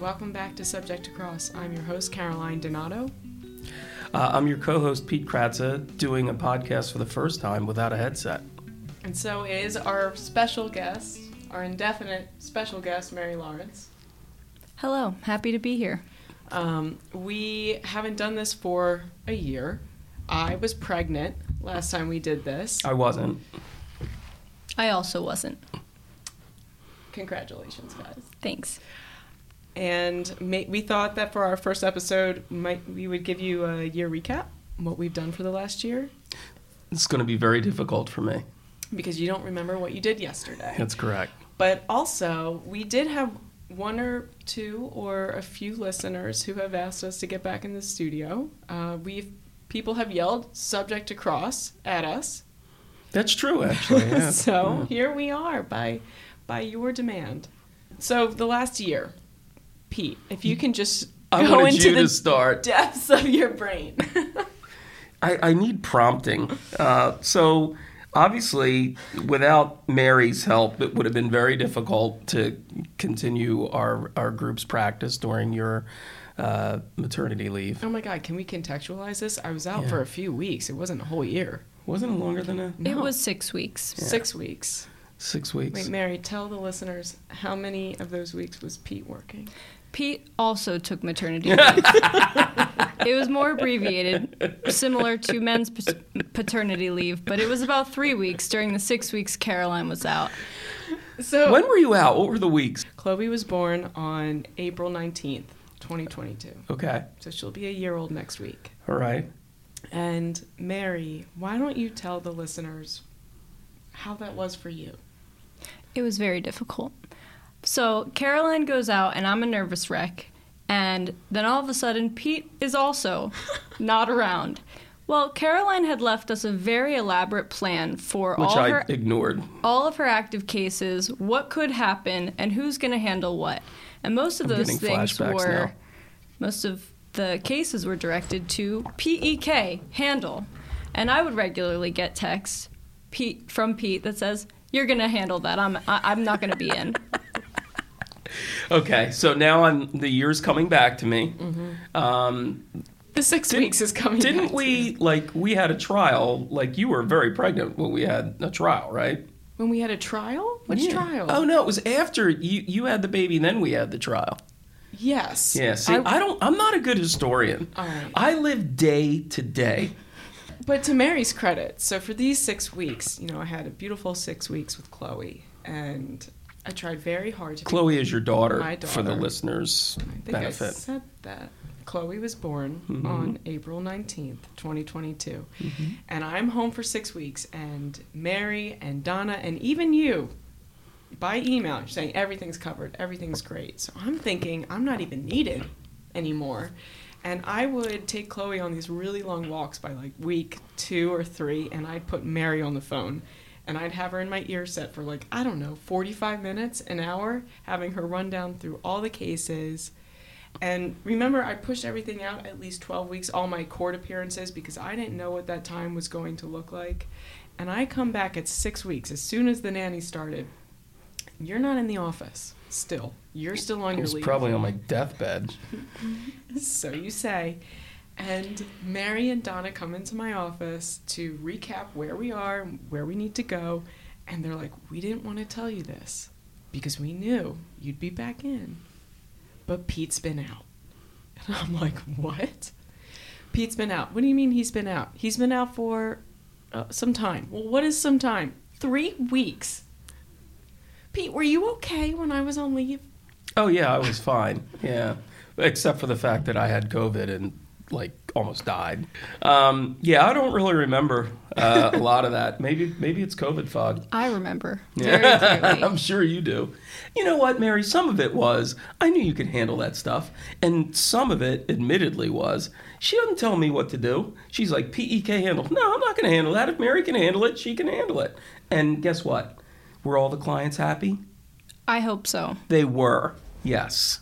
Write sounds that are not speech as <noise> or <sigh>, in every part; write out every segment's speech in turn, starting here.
welcome back to Subject to Cross. I'm your host, Caroline Donato. Uh, I'm your co host, Pete Kratsa, doing a podcast for the first time without a headset. And so is our special guest, our indefinite special guest, Mary Lawrence. Hello, happy to be here. Um, we haven't done this for a year. I was pregnant last time we did this. I wasn't. I also wasn't. Congratulations, guys. Thanks. And we thought that for our first episode, might we would give you a year recap, what we've done for the last year, It's going to be very difficult for me. because you don't remember what you did yesterday. That's correct. But also, we did have one or two or a few listeners who have asked us to get back in the studio. Uh, we've people have yelled "subject to cross" at us, That's true, actually. Yeah. <laughs> so here we are by by your demand. So the last year, Pete, if you can just I go wanted into you the to start. depths of your brain. <laughs> I, I need prompting. Uh, so, obviously, without Mary's help, it would have been very difficult to continue our, our group's practice during your uh, maternity leave. oh my God, can we contextualize this? I was out Yeah. for a few weeks. It wasn't a whole year. Wasn't it longer than a, It was six weeks. Six weeks. six weeks? Wait, Mary, tell the listeners how many of those weeks was Pete working? Pete also took maternity <laughs> leave. it was more abbreviated, similar to men's p- paternity leave, but it was about three weeks during the six weeks Caroline was out. So when were you out? What were the weeks? Chloe was born on April 19th, 2022. Okay. So she'll be a year old next week. All right. And Mary, why don't you tell the listeners how that was for you? It was very difficult. So Caroline goes out, and I'm a nervous wreck. And then all of a sudden, Pete is also <laughs> not around. Well, Caroline had left us a very elaborate plan for Which all I her ignored. all of her active cases, what could happen, and who's going to handle what. And most of I'm those things were, now. most of the cases were directed to PEK, handle. And I would regularly get texts Pete, from Pete that says, You're going to handle that. I'm, I, I'm not going to be in. <laughs> Okay, so now I'm the year's coming back to me. Mm-hmm. Um, The 6 Didn't- weeks is coming. didn't we like we had a trial? Like you were very pregnant when we had a trial, right? When we had a trial? Which Yeah. trial? Oh no, it was after you you had the baby, and then we had the trial. Yes. Yeah. See, I, don't. I'm not a good historian. Right. I live day to day. But to Mary's credit, so for these six weeks, you know, I had a beautiful six weeks with Chloe, and I tried very hard to. Chloe is your daughter, My for the daughter. listeners' I think benefit. I said that. Chloe was born Mhm. on April 19th, 2022. Mm-hmm. And I'm home for six weeks, and Mary and Donna, and even you, by email, you're saying everything's covered, everything's great. So I'm thinking I'm not even needed anymore. And I would take Chloe on these really long walks by like week two or three, and I'd put Mary on the phone. And I'd have her in my ear set for like, I don't know, 45 minutes, an hour, having her run down through all the cases. And remember, I pushed everything out at least 12 weeks, all my court appearances, because I didn't know what that time was going to look like. And I come back at six weeks, as soon as the nanny started. You're not in the office still. You're still on your was leave. probably on my deathbed. <laughs> So you say. And Mary and Donna come into my office to recap where we are, and where we need to go. And they're like, We didn't want to tell you this because we knew you'd be back in. But Pete's been out. <laughs> And I'm like, What? Pete's been out. What do you mean he's been out? He's been out for uh, some time. Well, what is some time? Three weeks. Pete, were you okay when I was on leave? Oh yeah, I was fine. Yeah, except for the fact that I had COVID and like almost died. Um, yeah, I don't really remember uh, a lot of that. Maybe maybe it's COVID fog. I remember very clearly. <laughs> I'm sure you do. You know what, Mary? Some of it was I knew you could handle that stuff, and some of it, admittedly, was she doesn't tell me what to do. She's like PEK handle. No, I'm not going to handle that. If Mary can handle it, she can handle it. And guess what? Were all the clients happy? I hope so. They were. Yes.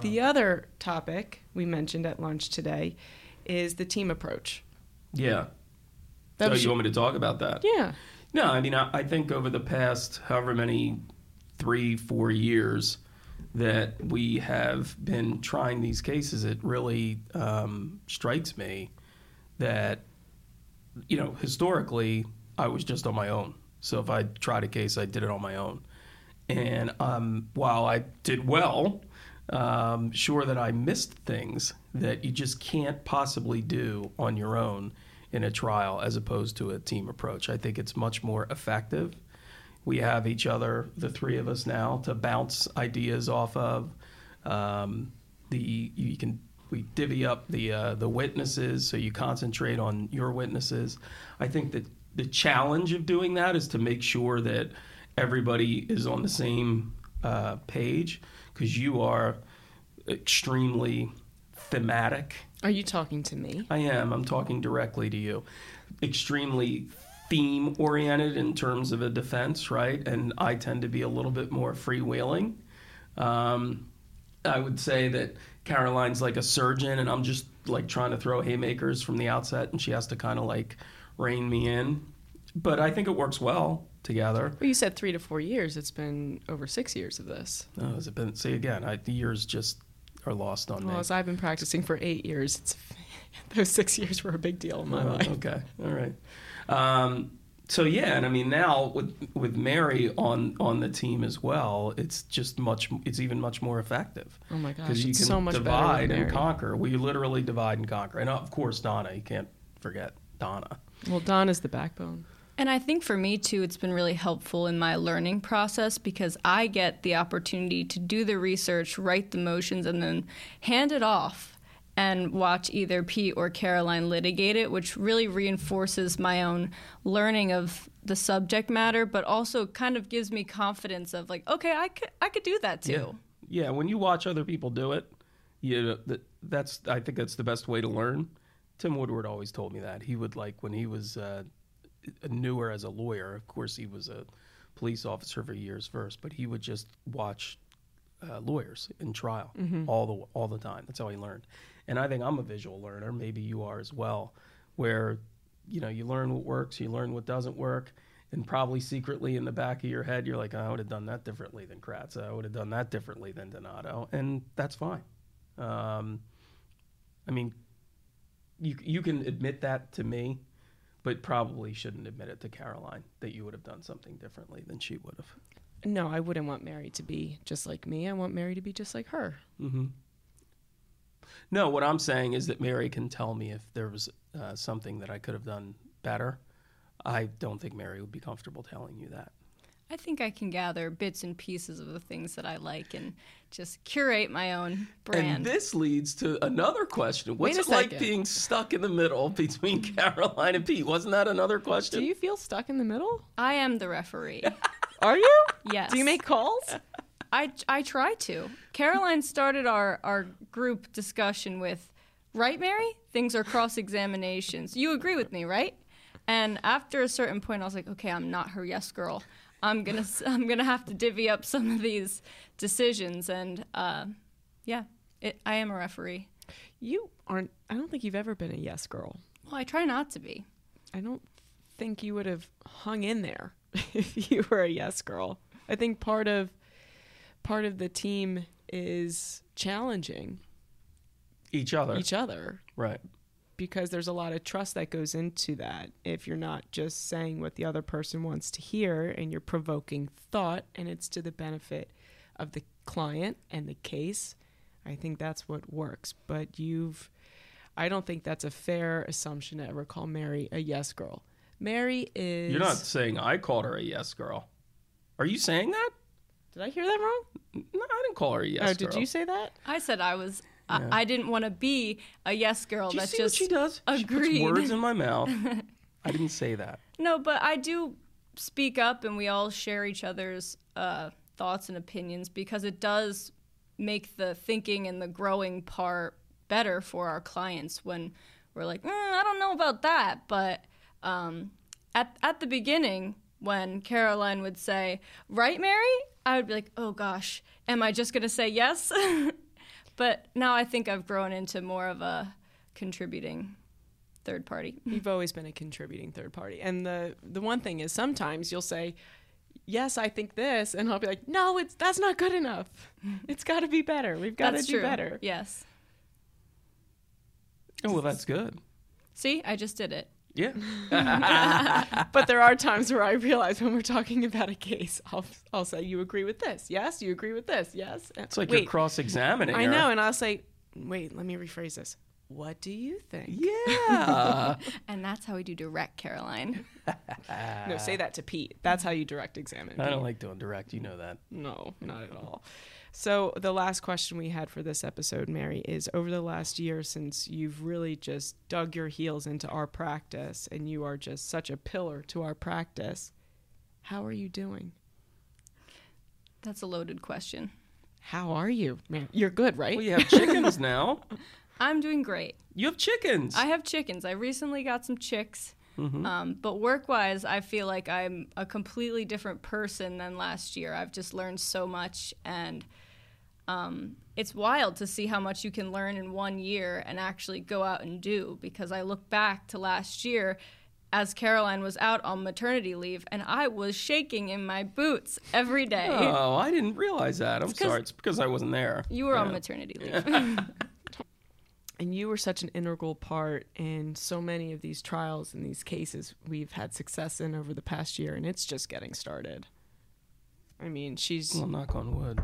The other topic we mentioned at lunch today is the team approach. Yeah. That oh, was- you want me to talk about that? Yeah. No, I mean, I, I think over the past however many three, four years, that we have been trying these cases, it really um, strikes me that, you know, historically, I was just on my own. So if I tried a case, I did it on my own. And um, while I did well, um, sure that I missed things that you just can't possibly do on your own in a trial as opposed to a team approach. I think it's much more effective. We have each other, the three of us now, to bounce ideas off of. Um, the you can we divvy up the uh, the witnesses so you concentrate on your witnesses. I think that the challenge of doing that is to make sure that everybody is on the same uh, page because you are extremely thematic. Are you talking to me? I am. I'm talking directly to you. Extremely theme oriented in terms of a defense, right? And I tend to be a little bit more freewheeling. Um, I would say that Caroline's like a surgeon, and I'm just like trying to throw haymakers from the outset, and she has to kind of like rein me in. But I think it works well together. Well, you said three to four years. It's been over six years of this. Oh, has it been? See again, I, the years just are lost on Well, me. as I've been practicing for eight years, it's <laughs> those six years were a big deal in my Oh, life. Okay, all right. Um, so yeah, and I mean now with with Mary on on the team as well, it's just much. It's even much more effective. Oh my gosh, because you can so much divide and conquer. We literally divide and conquer, and of course Donna. You can't forget Donna. Well, Donna's the backbone. And I think for me too, it's been really helpful in my learning process because I get the opportunity to do the research, write the motions, and then hand it off and watch either Pete or Caroline litigate it, which really reinforces my own learning of the subject matter, but also kind of gives me confidence of like, okay, I could I could do that too. Yeah, yeah. When you watch other people do it, you that, that's I think that's the best way to learn. Tim Woodward always told me that he would like when he was uh, newer as a lawyer. Of course, he was a police officer for years first, but he would just watch uh, lawyers in trial all the all the time. That's how he learned. And I think I'm a visual learner. Maybe you are as well, where you know you learn what works, you learn what doesn't work, and probably secretly in the back of your head, you're like, I would have done that differently than Kratz. I would have done that differently than Donato, and that's fine. Um, I mean, you you can admit that to me, but probably shouldn't admit it to Caroline that you would have done something differently than she would have. No, I wouldn't want Mary to be just like me. I want Mary to be just like her. Mm-hmm. No, what I'm saying is that Mary can tell me if there was uh, something that I could have done better. I don't think Mary would be comfortable telling you that. I think I can gather bits and pieces of the things that I like and just curate my own brand. And this leads to another question. What's Wait a it like being stuck in the middle <laughs> between <laughs> Caroline and Pete? Wasn't that another question? Do you feel stuck in the middle? I am the referee. <laughs> Are you? Yes. Do you make calls? I, I try to. Caroline started our, our group discussion with, right, Mary? Things are cross examinations. You agree with me, right? And after a certain point, I was like, okay, I'm not her yes girl. I'm gonna <laughs> I'm gonna have to divvy up some of these decisions, and uh, yeah, it, I am a referee. You aren't. I don't think you've ever been a yes girl. Well, I try not to be. I don't think you would have hung in there <laughs> if you were a yes girl. I think part of part of the team is challenging Each other. each other right. Because there's a lot of trust that goes into that. If you're not just saying what the other person wants to hear and you're provoking thought and it's to the benefit of the client and the case, I think that's what works. But you've I don't think that's a fair assumption to ever call Mary a yes girl. Mary is You're not saying I called her a yes girl. Are you saying that? Did I hear that wrong? No, I didn't call her a yes oh, girl. did you say that? I said I was. Yeah. I, I didn't want to be a yes girl. Do you That's see just what she does? She puts words in my mouth. <laughs> I didn't say that. No, but I do speak up and we all share each other's uh, thoughts and opinions because it does make the thinking and the growing part better for our clients when we're like, mm, I don't know about that. But um, at, at the beginning, when Caroline would say, Right, Mary? I would be like, Oh gosh, am I just going to say yes? <laughs> but now I think I've grown into more of a contributing third party. <laughs> You've always been a contributing third party. And the the one thing is sometimes you'll say yes, I think this, and I'll be like, no, it's that's not good enough. <laughs> It's got to be better. We've got to That's do true. better. Yes. Oh well, that's good. See, I just did it. Yeah. <laughs> But there are times where I realize when we're talking about a case, I'll I'll say, you agree with this? Yes, you agree with this? Yes. It's like Wait, you're cross-examining. I her. know, and I'll say, wait, let me rephrase this. What do you think? Yeah. <laughs> And that's how we do direct, Caroline. <laughs> No, say that to Pete. That's how you direct examine. I Pete. don't like doing direct. You know that. No, not at all. So, the last question we had for this episode, Mary, is over the last year since you've really just dug your heels into our practice and you are just such a pillar to our practice, how are you doing? That's a loaded question. How are you? Man, you're good, right? Well, you have chickens <laughs> now. I'm doing great. You have chickens. I have chickens. I recently got some chicks. Mm-hmm. Um, but work wise, I feel like I'm a completely different person than last year. I've just learned so much, and um, it's wild to see how much you can learn in one year and actually go out and do. Because I look back to last year as Caroline was out on maternity leave, and I was shaking in my boots every day. Oh, I didn't realize that. I'm 'cause- sorry. It's because I wasn't there. You were on maternity leave. <laughs> and you were such an integral part in so many of these trials and these cases we've had success in over the past year, and it's just getting started. I mean, she's. Well, knock on wood.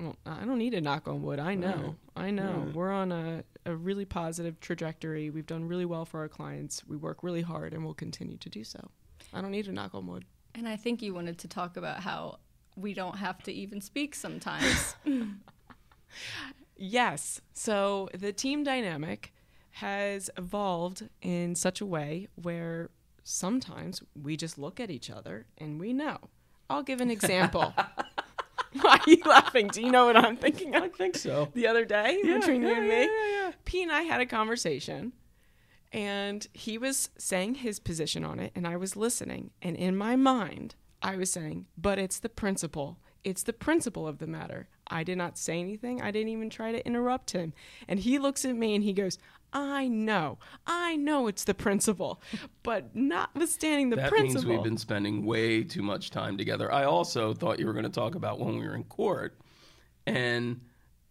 Well, I don't need to knock on wood. I know. I know. We're on a, a really positive trajectory. We've done really well for our clients. We work really hard and we'll continue to do so. I don't need to knock on wood. and I think you wanted to talk about how we don't have to even speak sometimes. <laughs> Yes. So the team dynamic has evolved in such a way where sometimes we just look at each other and we know. I'll give an example. <laughs> <laughs> Why are you laughing? Do you know what I'm thinking I think so. The other day between you and me, yeah, yeah. Pete and I had a conversation, and he was saying his position on it, and I was listening. And in my mind, I was saying, but it's the principle. It's the principle of the matter. I did not say anything. I didn't even try to interrupt him. And he looks at me and he goes, I know. I know it's the principle. <laughs> But notwithstanding the that principle. means we've been spending way too much time together. I also thought you were going to talk about when we were in court, and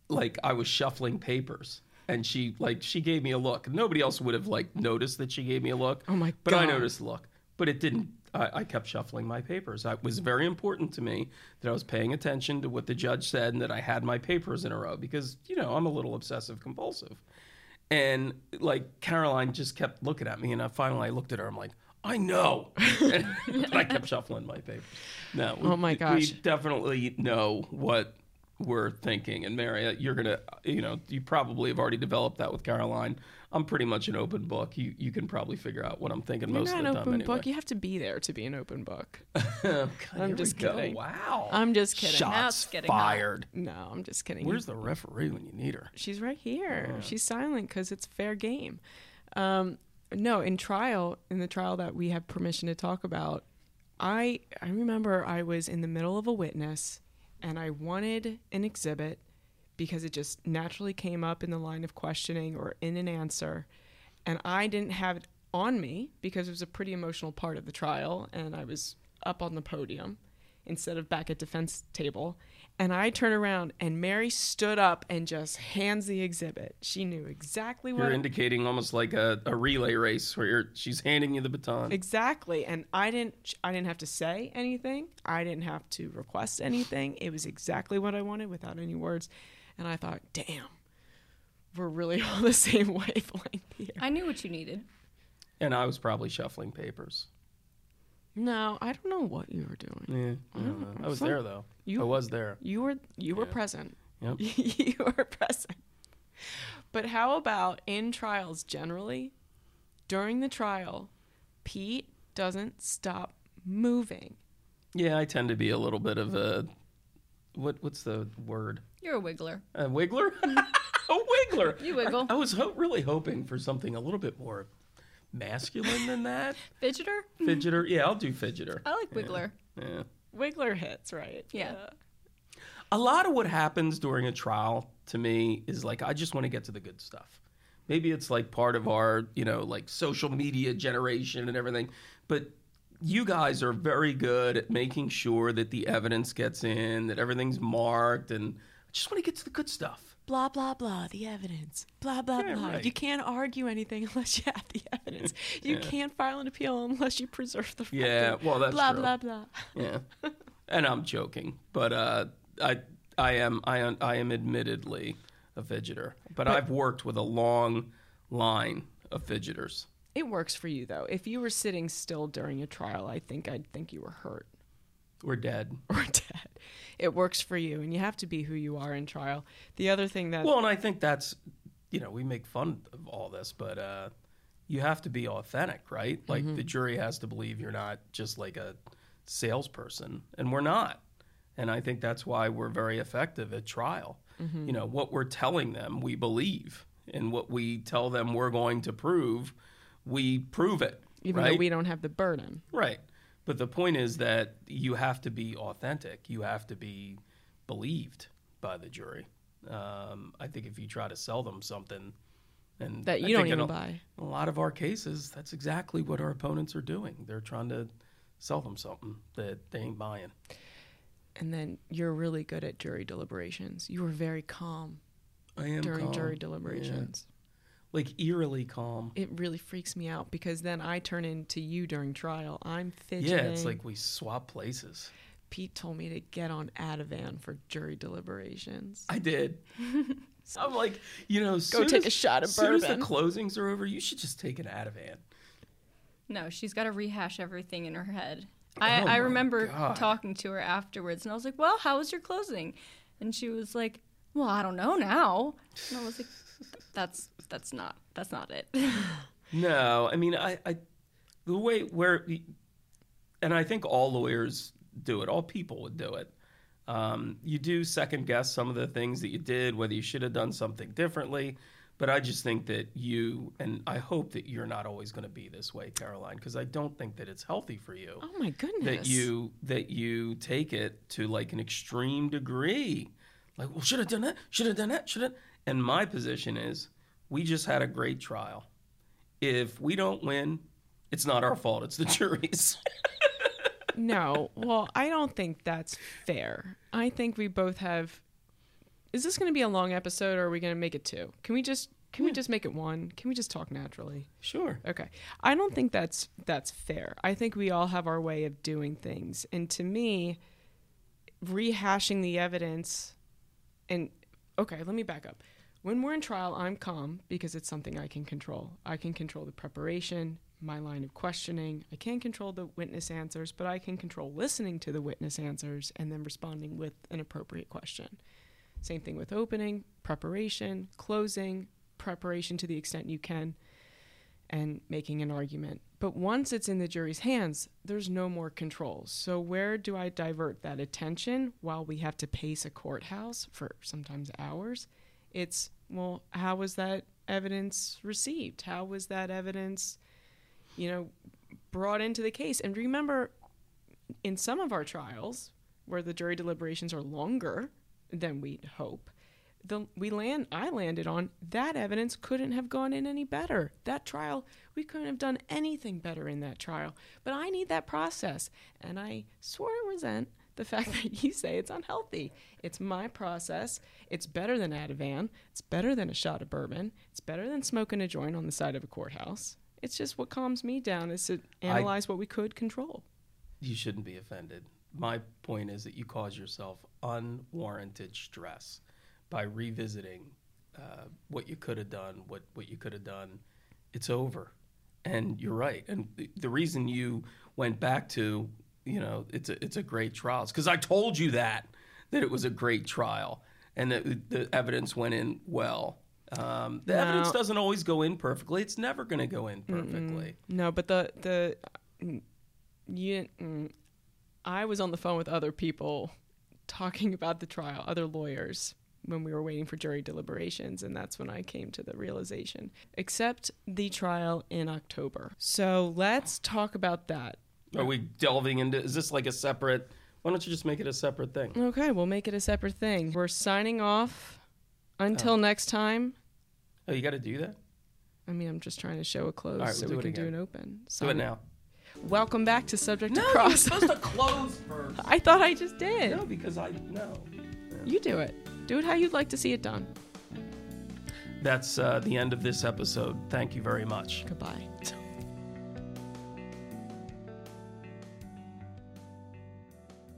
like I was shuffling papers, and she like she gave me a look. Nobody else would have like noticed that she gave me a look. Oh, my god. But I noticed the look. But it didn't. I, I kept shuffling my papers. It was very important to me that I was paying attention to what the judge said and that I had my papers in a row because you know I'm a little obsessive compulsive. And like Caroline just kept looking at me, and I finally I looked at her. I'm like, I know. <laughs> and I kept shuffling my papers. No. Oh, my gosh. We definitely know what we're thinking. And Mary, you're gonna, you know, you probably have already developed that with Caroline. I'm pretty much an open book. You you can probably figure out what I'm thinking You're most not of an the open time anyway. book. You have to be there to be an open book. <laughs> God, I'm just go. kidding. Wow. I'm just kidding. Shots getting fired. No, I'm just kidding. Where's the referee when you need her? She's right here. She's silent because it's fair game. Um, no, in trial, in the trial that we have permission to talk about, I I remember I was in the middle of a witness, and I wanted an exhibit because it just naturally came up in the line of questioning or in an answer, and I didn't have it on me because it was a pretty emotional part of the trial, and I was up on the podium instead of back at defense table. And I turn around and Mary stood up and just hands the exhibit. She knew exactly what You're indicating almost like a, a relay race where you're, she's handing you the baton. exactly. And I didn't I didn't have to say anything. I didn't have to request anything. It was exactly what I wanted without any words. And I thought, "Damn. We're really <laughs> on the same wavelength here." I knew what you needed. And I was probably shuffling papers. No, I don't know what you were doing. Yeah, I, don't know. I was Some- there though. you- I was there. You were you were present. Yep. <laughs> you were present. But how about in trials generally? During the trial, Pete doesn't stop moving. Yeah, I tend to be a little bit of a what? What's the word? You're a wiggler. A wiggler? <laughs> <laughs> a wiggler. You wiggle. I, I was ho- really hoping for something a little bit more masculine than that. <laughs> Fidgeter? Fidgeter. Yeah, I'll do fidgeter. I like wiggler. Yeah. Wiggler hits, right? Yeah. A lot of what happens during a trial to me is like I just want to get to the good stuff. Maybe it's like part of our, you know, like social media generation and everything. But you guys are very good at making sure that the evidence gets in, that everything's marked, and I just want to get to the good stuff. blah blah blah the evidence blah blah Yeah, blah right. you can't argue anything <laughs> unless you have the evidence you Yeah. can't file an appeal unless you preserve the record Yeah, well, that's blah true. blah blah Yeah, <laughs> and I'm joking, but uh, I I am I am, I am admittedly a fidgeter, but, I've worked with a long line of fidgeters. It works for you though if you were sitting still during a trial i think i'd think you were hurt We're dead. <laughs> or dead it works for you and you have to be who you are in trial the other thing that Well, and I think that's you know we make fun of all this, but uh, you have to be authentic, right? Like Mm-hmm. the jury has to believe you're not just like a salesperson, and we're not. And I think that's why we're very effective at trial. Mm-hmm. You know what we're telling them, we believe, and what we tell them we're going to prove, we prove it. even right? though we don't have the burden Right. But the point is that you have to be authentic. You have to be believed by the jury. Um, I think if you try to sell them something, and That I you don't think even a, buy. A lot of our cases, that's exactly what our opponents are doing. They're trying to sell them something that they ain't buying. and then you're really good at jury deliberations you were very calm I am during calm. jury Yeah. Deliberations like eerily calm. it really freaks me out because then I turn into you during trial. I'm fidgeting. Yeah, it's like we swap places. Pete told me to get on Ativan for jury deliberations. I did. so <laughs> I'm like, you know, Go take as- a shot of soon as the closings are over, you should just take an Ativan. No, she's got to rehash everything in her head. I, Oh I my remember God. talking to her afterwards, and I was like, "Well, how was your closing?" And she was like, "Well, I don't know now." And I was like, "That's that's not that's not it." <laughs> No, I mean, I, I the way where, and I think all lawyers do it. All people would do it. Um, you do second guess some of the things that you did, whether you should have done something differently. But I just think that you, and I hope that you're not always going to be this way, Caroline, because I don't think that it's healthy for you oh my goodness. that you that you take it to like an extreme degree. Like, well, should have done that, should have done that, should have. And my position is, we just had a great trial. If we don't win, it's not our fault. It's the <laughs> jury's. <laughs> No, well, I don't think that's fair. I think we both have. Is this going to be a long episode, or are we going to make it two? Can we just can we just make it one? Can we just talk naturally? sure. Okay. I don't think that's that's fair. I think we all have our way of doing things. And to me, rehashing the evidence and okay, let me back up. When we're in trial, I'm calm because it's something I can control. I can control the preparation, my line of questioning. I can't control the witness answers, but I can control listening to the witness answers and then responding with an appropriate question. Same thing with opening, preparation, closing, preparation to the extent you can and making an argument. But once it's in the jury's hands, there's no more control. So, where do I divert that attention while we have to pace a courthouse for sometimes hours? It's, well, how was that evidence received? How was that evidence, you know, brought into the case? And remember, in some of our trials, where the jury deliberations are longer than we'd hope, the we land I landed on that evidence couldn't have gone in any better. That trial, we couldn't have done anything better in that trial. But I need that process, and I sort of resent the fact that you say it's unhealthy. It's my process. It's better than Ativan. It's better than a shot of bourbon. It's better than smoking a joint on the side of a courthouse. It's just what calms me down is to analyze what we could control. You shouldn't be offended. My point is that you cause yourself unwarranted stress by revisiting uh, what you could have done, what, what you could have done. It's over. And you're right. And the, the reason you went back to, you know, it's a, it's a great trial because I told you that, that it was a great trial and that the evidence went in well. Um, the No. evidence doesn't always go in perfectly. It's never going to go in perfectly. No, but the the mm, you mm, I was on the phone with other people talking about the trial, other lawyers when we were waiting for jury deliberations and that's when I came to the realization. Except the trial in October. So let's talk about that. Are we delving into? Is this like a separate? Why don't you just make it a separate thing? Okay, we'll make it a separate thing. We're signing off until next time. Oh, you got to do that. I mean, I'm just trying to show a close All right, so we'll we do can do again. an open. Do it Sign- now. welcome back to Subject No, to you're Cross. supposed to <laughs> close first. I thought I just did. No, because I no. You do it. Do it how you'd like to see it done. That's uh, the end of this episode. Thank you very much. Goodbye. <laughs>